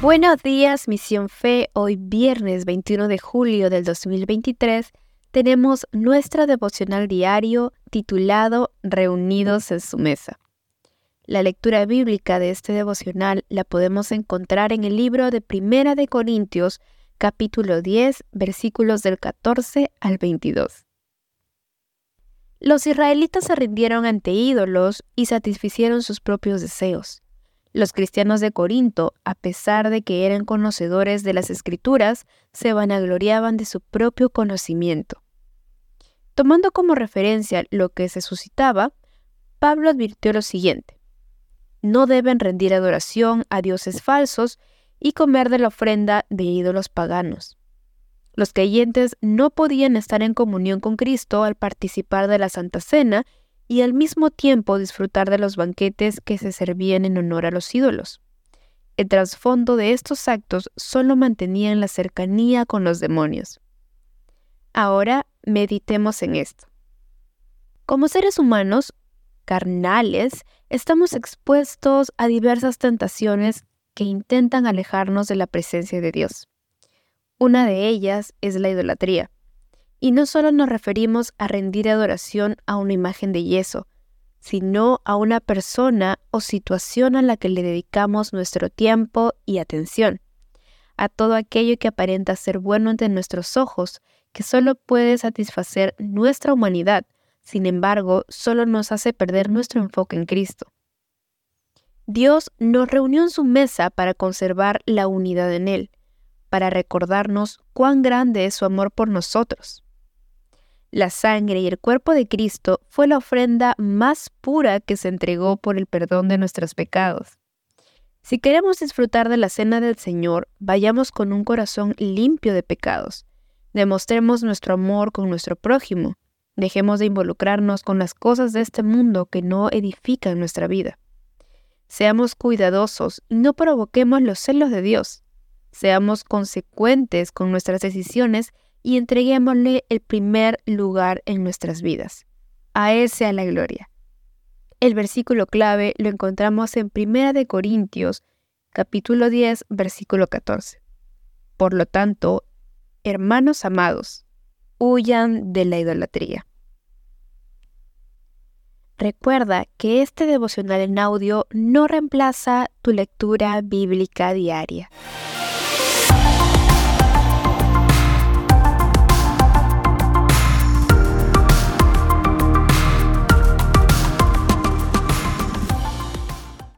Buenos días, Misión Fe. Hoy viernes 21 de julio del 2023 tenemos nuestra devocional diario titulado Reunidos en su mesa. La lectura bíblica de este devocional la podemos encontrar en el libro de Primera de Corintios, capítulo 10, versículos del 14 al 22. Los israelitas se rindieron ante ídolos y satisficieron sus propios deseos. Los cristianos de Corinto, a pesar de que eran conocedores de las escrituras, se vanagloriaban de su propio conocimiento. Tomando como referencia lo que se suscitaba, Pablo advirtió lo siguiente. No deben rendir adoración a dioses falsos y comer de la ofrenda de ídolos paganos. Los creyentes no podían estar en comunión con Cristo al participar de la Santa Cena y al mismo tiempo disfrutar de los banquetes que se servían en honor a los ídolos. El trasfondo de estos actos solo mantenían la cercanía con los demonios. Ahora meditemos en esto. Como seres humanos, carnales, estamos expuestos a diversas tentaciones que intentan alejarnos de la presencia de Dios. Una de ellas es la idolatría. Y no solo nos referimos a rendir adoración a una imagen de yeso, sino a una persona o situación a la que le dedicamos nuestro tiempo y atención, a todo aquello que aparenta ser bueno ante nuestros ojos, que solo puede satisfacer nuestra humanidad, sin embargo, solo nos hace perder nuestro enfoque en Cristo. Dios nos reunió en su mesa para conservar la unidad en Él, para recordarnos cuán grande es su amor por nosotros. La sangre y el cuerpo de Cristo fue la ofrenda más pura que se entregó por el perdón de nuestros pecados. Si queremos disfrutar de la cena del Señor, vayamos con un corazón limpio de pecados. Demostremos nuestro amor con nuestro prójimo. Dejemos de involucrarnos con las cosas de este mundo que no edifican nuestra vida. Seamos cuidadosos y no provoquemos los celos de Dios. Seamos consecuentes con nuestras decisiones y entreguémosle el primer lugar en nuestras vidas. A Él sea la gloria. El versículo clave lo encontramos en 1 de Corintios, capítulo 10, versículo 14. Por lo tanto, hermanos amados, huyan de la idolatría. Recuerda que este devocional en audio no reemplaza tu lectura bíblica diaria.